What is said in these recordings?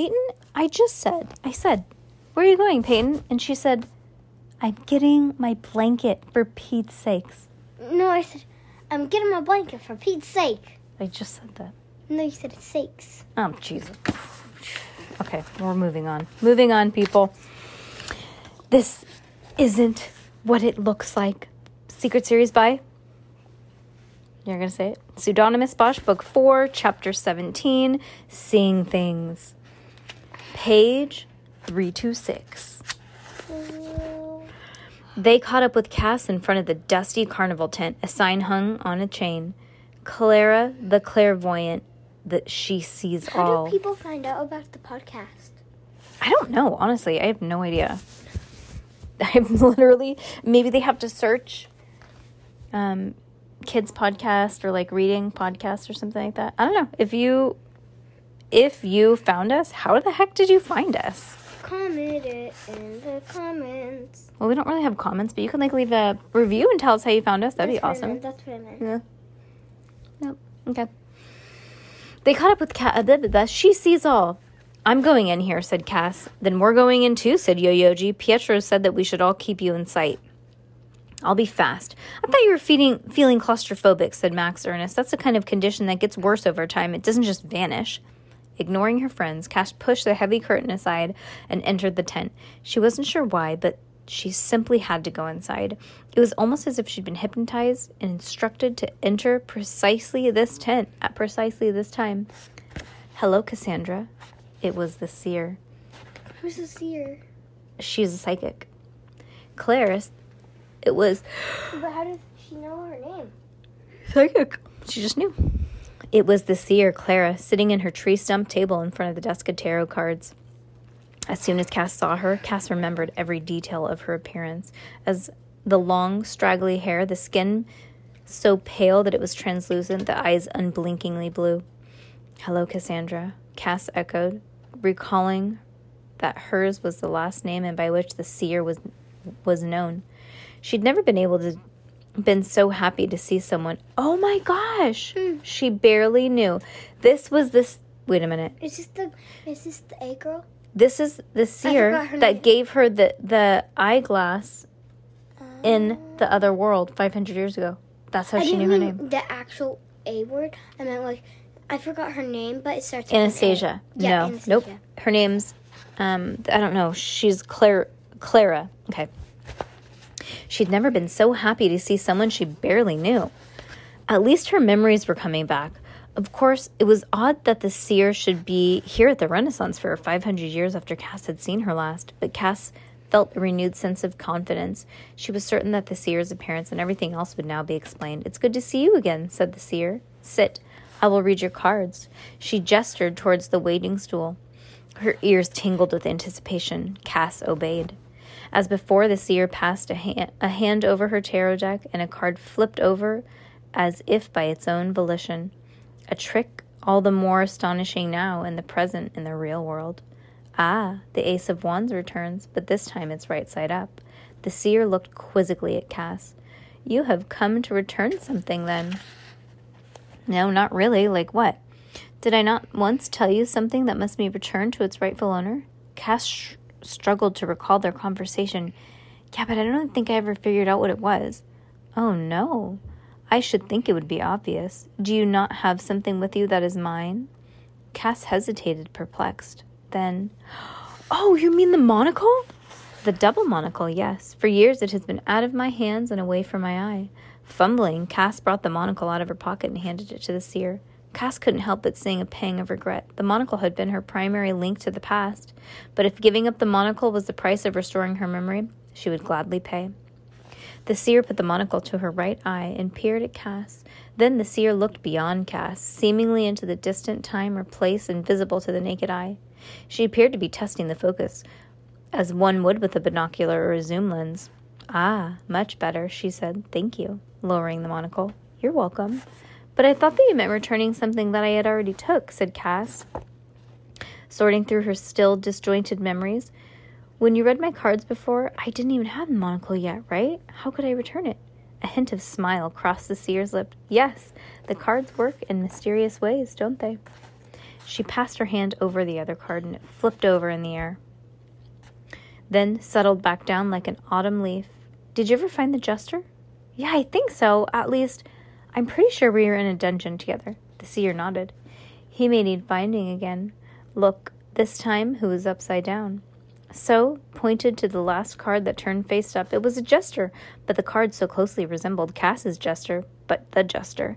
Peyton, I just said, I said, where are you going, Peyton? And she said, I'm getting my blanket for Pete's sakes. No, I said, I'm getting my blanket for Pete's sake. I just said that. No, you said it's sakes. Oh, Jesus. Okay, we're moving on. Moving on, people. This isn't what it looks like. Secret series by. You're going to say it? Pseudonymous Bosch, Book 4, Chapter 17 Seeing Things. Page 326. They caught up with Cass in front of the dusty carnival tent, a sign hung on a chain. Clara the clairvoyant, that she sees How all. do people find out about the podcast? I don't know, honestly. I have no idea. I'm literally maybe they have to search um kids podcast or like reading podcast or something like that. I don't know. If you if you found us, how the heck did you find us? Comment it in the comments. Well, we don't really have comments, but you can like leave a review and tell us how you found us. That'd be That's what I awesome. meant, That's what I meant. Yeah. Nope. Okay. They caught up with uh, blah, blah. She sees all. I'm going in here, said Cass. Then we're going in too, said Yo-Yoji. Pietro said that we should all keep you in sight. I'll be fast. I thought you were feeding, feeling claustrophobic, said Max Ernest. That's the kind of condition that gets worse over time. It doesn't just vanish. Ignoring her friends, Cass pushed the heavy curtain aside and entered the tent. She wasn't sure why, but she simply had to go inside. It was almost as if she'd been hypnotized and instructed to enter precisely this tent at precisely this time. Hello, Cassandra. It was the seer. Who's the seer? She's a psychic. Clarice, it was But how does she know her name? psychic. She just knew. It was the seer, Clara, sitting in her tree stump table in front of the desk of tarot cards. As soon as Cass saw her, Cass remembered every detail of her appearance. As the long, straggly hair, the skin so pale that it was translucent, the eyes unblinkingly blue. Hello, Cassandra, Cass echoed, recalling that hers was the last name and by which the seer was was known. She'd never been able to been so happy to see someone. Oh my gosh. She barely knew. This was this wait a minute. Is this the is this the A girl? This is the seer that name. gave her the the eyeglass in the other world 500 years ago. That's how I she knew her name. the actual A word. I meant like I forgot her name, but it starts with. Anastasia. Yeah, no. Anastasia. Nope. Her name's um I don't know. She's Claire Clara. Okay. She'd never been so happy to see someone she barely knew. At least her memories were coming back. Of course, it was odd that the seer should be here at the Renaissance Fair 500 years after Cass had seen her last, but Cass felt a renewed sense of confidence. She was certain that the seer's appearance and everything else would now be explained. It's good to see you again, said the seer. Sit. I will read your cards. She gestured towards the waiting stool. Her ears tingled with anticipation. Cass obeyed. As before, the seer passed a, hand, a hand over her tarot deck, and a card flipped over as if by its own volition. A trick all the more astonishing now in the present in the real world. Ah, the Ace of Wands returns, but this time it's right side up. The seer looked quizzically at Cass. You have come to return something, then. No, not really. Like what? Did I not once tell you something that must be returned to its rightful owner? Cass sh- struggled to recall their conversation. Yeah, but I don't think I ever figured out what it was. Oh, no. I should think it would be obvious. Do you not have something with you that is mine? Cass hesitated, perplexed. Then, Oh, you mean the monocle? The double monocle, yes. For years it has been out of my hands and away from my eye. Fumbling, Cass brought the monocle out of her pocket and handed it to the seer. Cass couldn't help but sing a pang of regret. The monocle had been her primary link to the past, but if giving up the monocle was the price of restoring her memory, she would gladly pay. The seer put the monocle to her right eye and peered at Cass. Then the seer looked beyond Cass, seemingly into the distant time or place invisible to the naked eye. She appeared to be testing the focus, as one would with a binocular or a zoom lens. Ah, much better, she said. Thank you, lowering the monocle. You're welcome. But I thought that you meant returning something that I had already took, said Cass, sorting through her still disjointed memories. When you read my cards before, I didn't even have the monocle yet, right? How could I return it? A hint of smile crossed the seer's lip. Yes, the cards work in mysterious ways, don't they? She passed her hand over the other card and it flipped over in the air. Then settled back down like an autumn leaf. Did you ever find the jester? Yeah, I think so. At least, I'm pretty sure we were in a dungeon together. The seer nodded. He may need finding again. Look, this time who is upside down. So, pointed to the last card that turned face up. It was a jester, but the card so closely resembled Cass's jester, but the jester.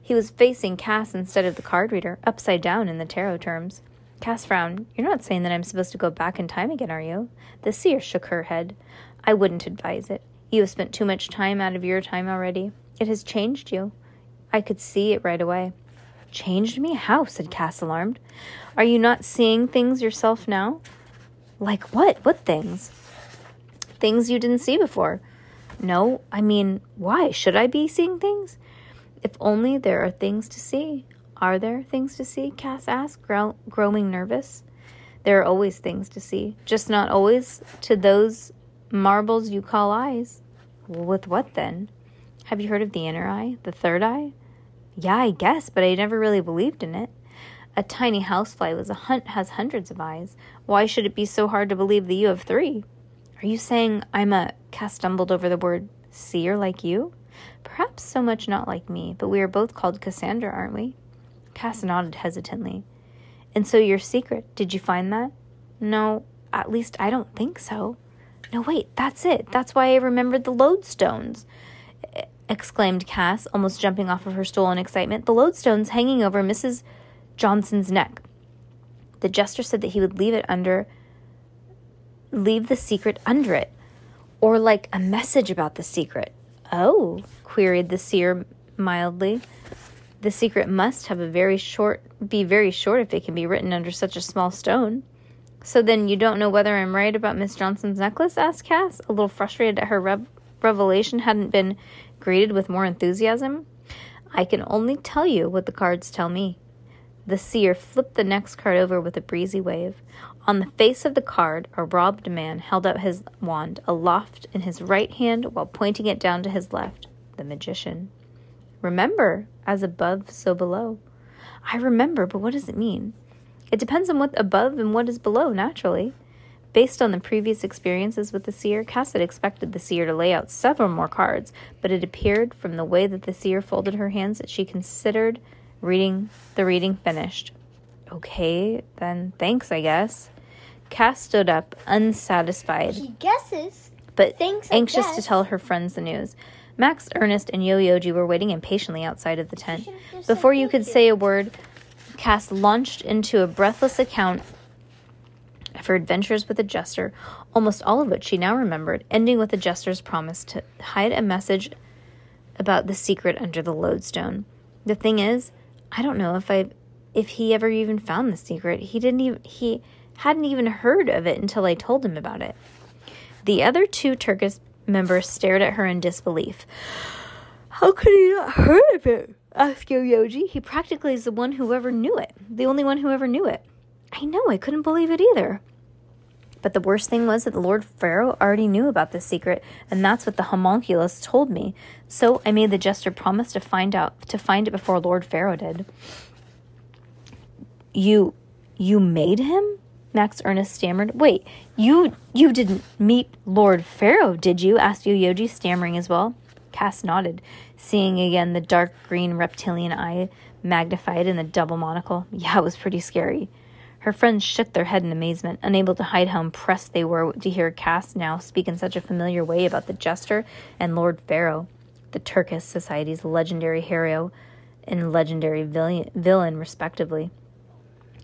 He was facing Cass instead of the card reader, upside down in the tarot terms. Cass frowned. You're not saying that I'm supposed to go back in time again, are you? The seer shook her head. I wouldn't advise it. You have spent too much time out of your time already. It has changed you. I could see it right away. Changed me? How? said Cass, alarmed. Are you not seeing things yourself now? Like what? What things? Things you didn't see before. No, I mean, why? Should I be seeing things? If only there are things to see. Are there things to see? Cass asked, grow- growing nervous. There are always things to see, just not always to those marbles you call eyes. With what then? Have you heard of the inner eye, the third eye? Yeah, I guess, but I never really believed in it. A tiny housefly was a hunt has hundreds of eyes. Why should it be so hard to believe that you have three? Are you saying I'm a Cass stumbled over the word seer like you? Perhaps so much not like me, but we are both called Cassandra, aren't we? Cass nodded hesitantly. And so your secret, did you find that? No, at least I don't think so. No, wait, that's it. That's why I remembered the lodestones exclaimed Cass, almost jumping off of her stool in excitement. The lodestone's hanging over Mrs. Johnson's neck. The jester said that he would leave it under, leave the secret under it, or like a message about the secret. Oh, queried the seer mildly. The secret must have a very short, be very short if it can be written under such a small stone. So then you don't know whether I'm right about Miss Johnson's necklace? asked Cass, a little frustrated at her rev- revelation hadn't been greeted with more enthusiasm. I can only tell you what the cards tell me. The seer flipped the next card over with a breezy wave. On the face of the card, a robbed man held out his wand aloft in his right hand while pointing it down to his left. The magician. Remember, as above, so below. I remember, but what does it mean? It depends on what above and what is below, naturally. Based on the previous experiences with the seer, Cass had expected the seer to lay out several more cards, but it appeared from the way that the seer folded her hands that she considered reading the reading finished. Okay, then thanks, I guess. Cass stood up, unsatisfied. She guesses. But thanks, anxious to tell her friends the news. Max, Ernest, and Yo-Yoji were waiting impatiently outside of the tent. Before you could say a word, Cass launched into a breathless account of her adventures with the jester, almost all of which she now remembered, ending with the jester's promise to hide a message about the secret under the lodestone. The thing is, I don't know if I if he ever even found the secret. He didn't even he hadn't even heard of it until I told him about it. The other two Terces members stared at her in disbelief. How could he not heard of it? asked Yo-Yoji. He practically is the one who ever knew it. The only one who ever knew it. I know, I couldn't believe it either. But the worst thing was that the Lord Pharaoh already knew about this secret, and that's what the homunculus told me. So I made the jester promise to find out to find it before Lord Pharaoh did. You you made him? Max Ernest stammered. Wait, you you didn't meet Lord Pharaoh, did you? asked Yo-Yoji, stammering as well. Cass nodded, seeing again the dark green reptilian eye magnified in the double monocle. Yeah, it was pretty scary. Her friends shook their head in amazement, unable to hide how impressed they were to hear Cass now speak in such a familiar way about the jester and Lord Pharaoh, the Terces Society's legendary hero and legendary villain, respectively.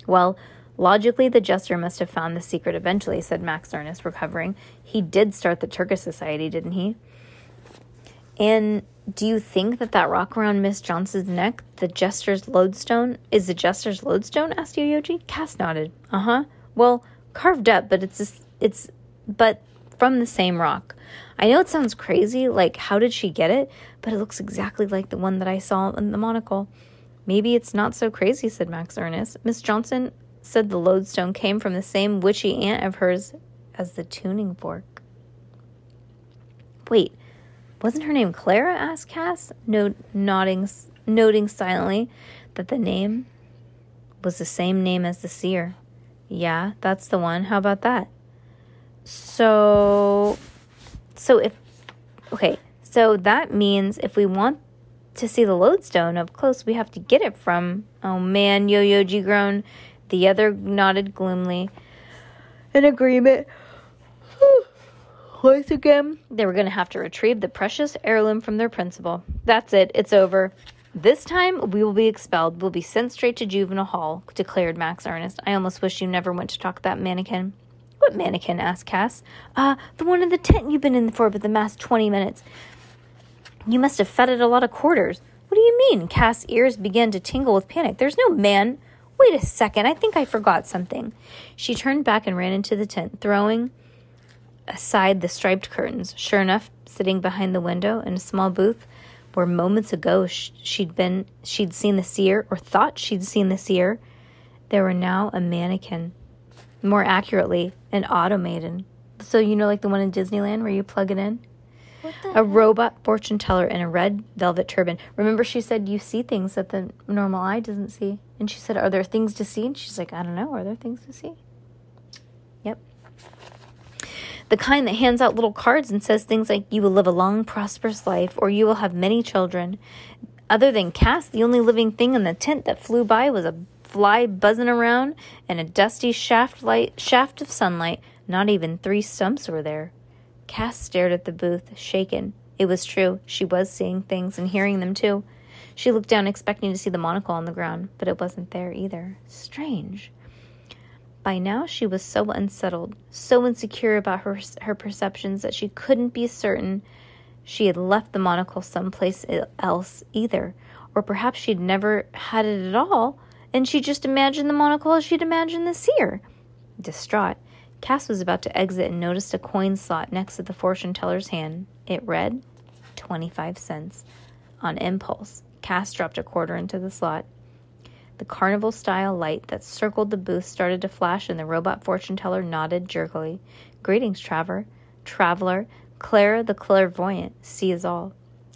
Well, logically, the jester must have found the secret eventually, said Max Ernest, recovering. He did start the Terces Society, didn't he? And do you think that that rock around Miss Johnson's neck, the Jester's lodestone, is the Jester's lodestone? asked Yo-Yoji. Cass nodded. Uh huh. Well, carved up, but it's just, it's but from the same rock. I know it sounds crazy, like how did she get it? But it looks exactly like the one that I saw in the monocle. Maybe it's not so crazy, said Max Ernest. Miss Johnson said the lodestone came from the same witchy aunt of hers as the tuning fork. Wait, wasn't her name Clara? asked Cass, nodding, noting silently that the name was the same name as the seer. Yeah, that's the one. How about that? So, so if, okay, so that means if we want to see the lodestone up close, we have to get it from, oh man, Yo-Yoji groaned. The other nodded gloomily. In agreement. Once again, they were going to have to retrieve the precious heirloom from their principal. That's it, it's over. This time we will be expelled. We'll be sent straight to juvenile hall, declared Max Ernest. I almost wish you never went to talk to that mannequin. What mannequin? asked Cass. Uh, the one in the tent you've been in for for the last 20 minutes. You must have fed it a lot of quarters. What do you mean? Cass' ears began to tingle with panic. There's no man. Wait a second, I think I forgot something. She turned back and ran into the tent, throwing aside the striped curtains. Sure enough, sitting behind the window in a small booth where moments ago she'd been she'd seen the seer or thought she'd seen the seer, there were now a mannequin more accurately, an automaton. So, you know, like the one in Disneyland where you plug it in? a heck? robot fortune teller in a red velvet turban. Remember, she said you see things that the normal eye doesn't see. And she said, Are there things to see? And she's like, I don't know. Are there things to see? The kind that hands out little cards and says things like, You will live a long, prosperous life, or you will have many children. Other than Cass, the only living thing in the tent that flew by was a fly buzzing around, and a dusty shaft light shaft of sunlight. Not even three stumps were there. Cass stared at the booth, shaken. It was true. She was seeing things and hearing them too. She looked down, expecting to see the monocle on the ground, but it wasn't there either. Strange. By now, she was so unsettled, so insecure about her, her perceptions that she couldn't be certain she had left the monocle someplace else either, or perhaps she'd never had it at all and she just imagined the monocle as she'd imagined the seer. Distraught, Cass was about to exit and noticed a coin slot next to the fortune teller's hand. It read 25 cents. On impulse, Cass dropped a quarter into the slot. The carnival style light that circled the booth started to flash, and the robot fortune teller nodded jerkily. Greetings, Traveler. Traveler, Clara the clairvoyant sees all,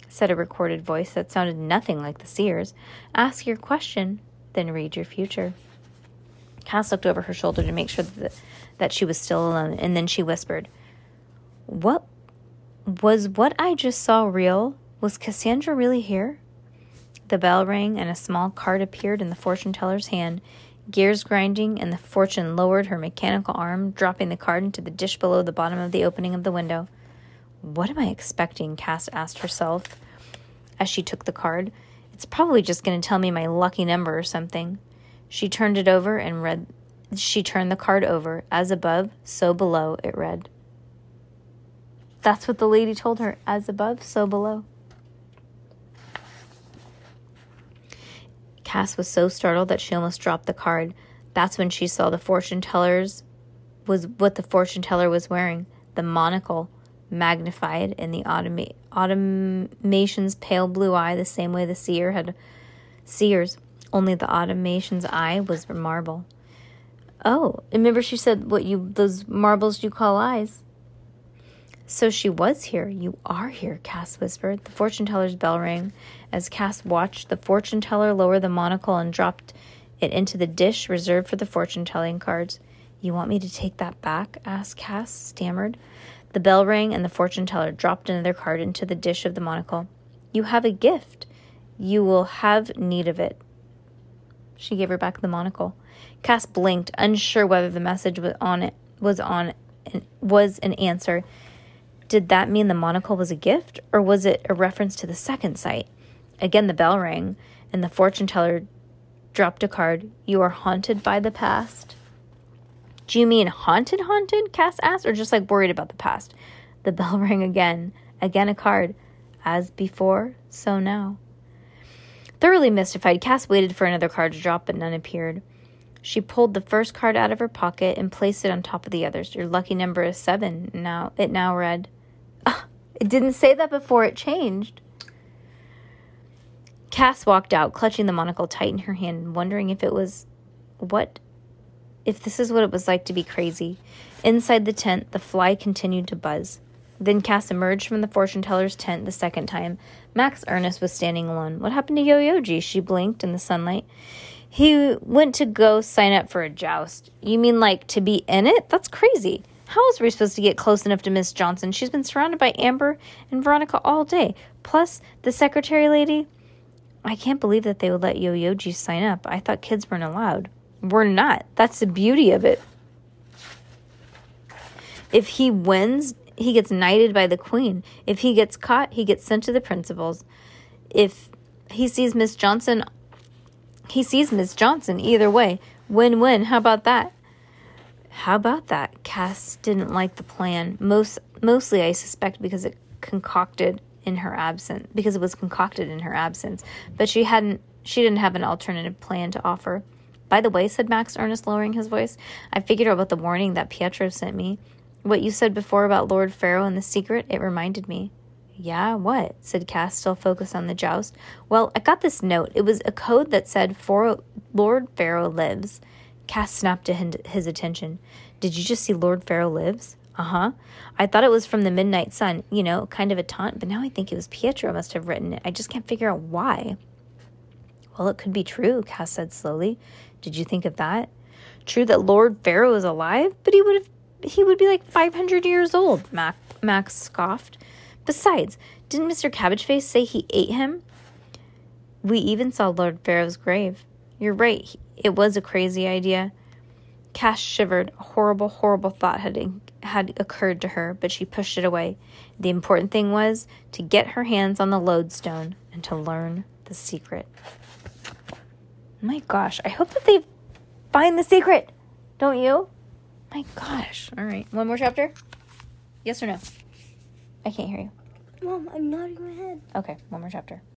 said a recorded voice that sounded nothing like the seer's. Ask your question then read your future. Cass looked over her shoulder to make sure that, that she was still alone, and then she whispered, What was what I just saw real? Was Cassandra really here? The bell rang, and a small card appeared in the fortune teller's hand. Gears grinding, and the fortune lowered her mechanical arm, dropping the card into the dish below the bottom of the opening of the window. What am I expecting? Cass asked herself as she took the card. It's probably just going to tell me my lucky number or something. She turned it over and read. She turned the card over. As above, so below, it read. That's what the lady told her. As above, so below. Cass was so startled that she almost dropped the card. That's when she saw the fortune teller's was what the fortune teller was wearing, the monocle magnified in the automa- automation's pale blue eye the same way the seer had seers only the automation's eye was marble oh remember she said what you those marbles you call eyes so she was here you are here cass whispered the fortune teller's bell rang as cass watched the fortune teller lower the monocle and dropped it into the dish reserved for the fortune telling cards you want me to take that back asked cass stammered the bell rang, and the fortune teller dropped another card into the dish of the monocle. You have a gift. You will have need of it. She gave her back the monocle. Cass blinked, unsure whether the message was on it was on was an answer. Did that mean the monocle was a gift, or was it a reference to the second sight? Again, the bell rang, and the fortune teller dropped a card. You are haunted by the past. Do you mean haunted, haunted? Cass asked, or just like worried about the past? The bell rang again. Again, a card. As before, so now. Thoroughly mystified, Cass waited for another card to drop, but none appeared. She pulled the first card out of her pocket and placed it on top of the others. Your lucky number is seven. Now it now read. It didn't say that before it changed. Cass walked out, clutching the monocle tight in her hand, wondering if it was what if this is what it was like to be crazy. Inside the tent, the fly continued to buzz. Then Cass emerged from the fortune teller's tent the second time. Max Ernest was standing alone. What happened to Yo-Yoji? She blinked in the sunlight. He went to go sign up for a joust. You mean like to be in it? That's crazy. How are we supposed to get close enough to Miss Johnson? She's been surrounded by Amber and Veronica all day. Plus, the secretary lady. I can't believe that they would let Yo-Yoji sign up. I thought kids weren't allowed. We're not. That's the beauty of it. If he wins, he gets knighted by the queen. If he gets caught, he gets sent to the principals. If he sees Miss Johnson, he sees Miss Johnson. Either way, win win. How about that? How about that? Cass didn't like the plan. Most mostly I suspect because it concocted in her absence because it was concocted in her absence. But she hadn't she didn't have an alternative plan to offer. By the way, said Max Ernest, lowering his voice, I figured out about the warning that Pietro sent me. What you said before about Lord Pharaoh and the secret, it reminded me. Yeah, what? said Cass, still focused on the joust. Well, I got this note. It was a code that said, For Lord Pharaoh lives. Cass snapped to his attention. Did you just see Lord Pharaoh lives? Uh huh. I thought it was from the Midnight Sun, you know, kind of a taunt, but now I think it was Pietro must have written it. I just can't figure out why. Well, it could be true, Cass said slowly. Did you think of that? True that Lord Pharaoh is alive, but he would have he would be like 500 years old, Mac, Max scoffed. Besides, didn't Mr. Cabbageface say he ate him? We even saw Lord Pharaoh's grave. You're right, it was a crazy idea. Cass shivered. A horrible, horrible thought had, had occurred to her, but she pushed it away. The important thing was to get her hands on the lodestone and to learn the secret. My gosh, I hope that they find the secret. Don't you? My gosh. All right. One more chapter? Yes or no? I can't hear you. Mom, I'm nodding my head. Okay, one more chapter.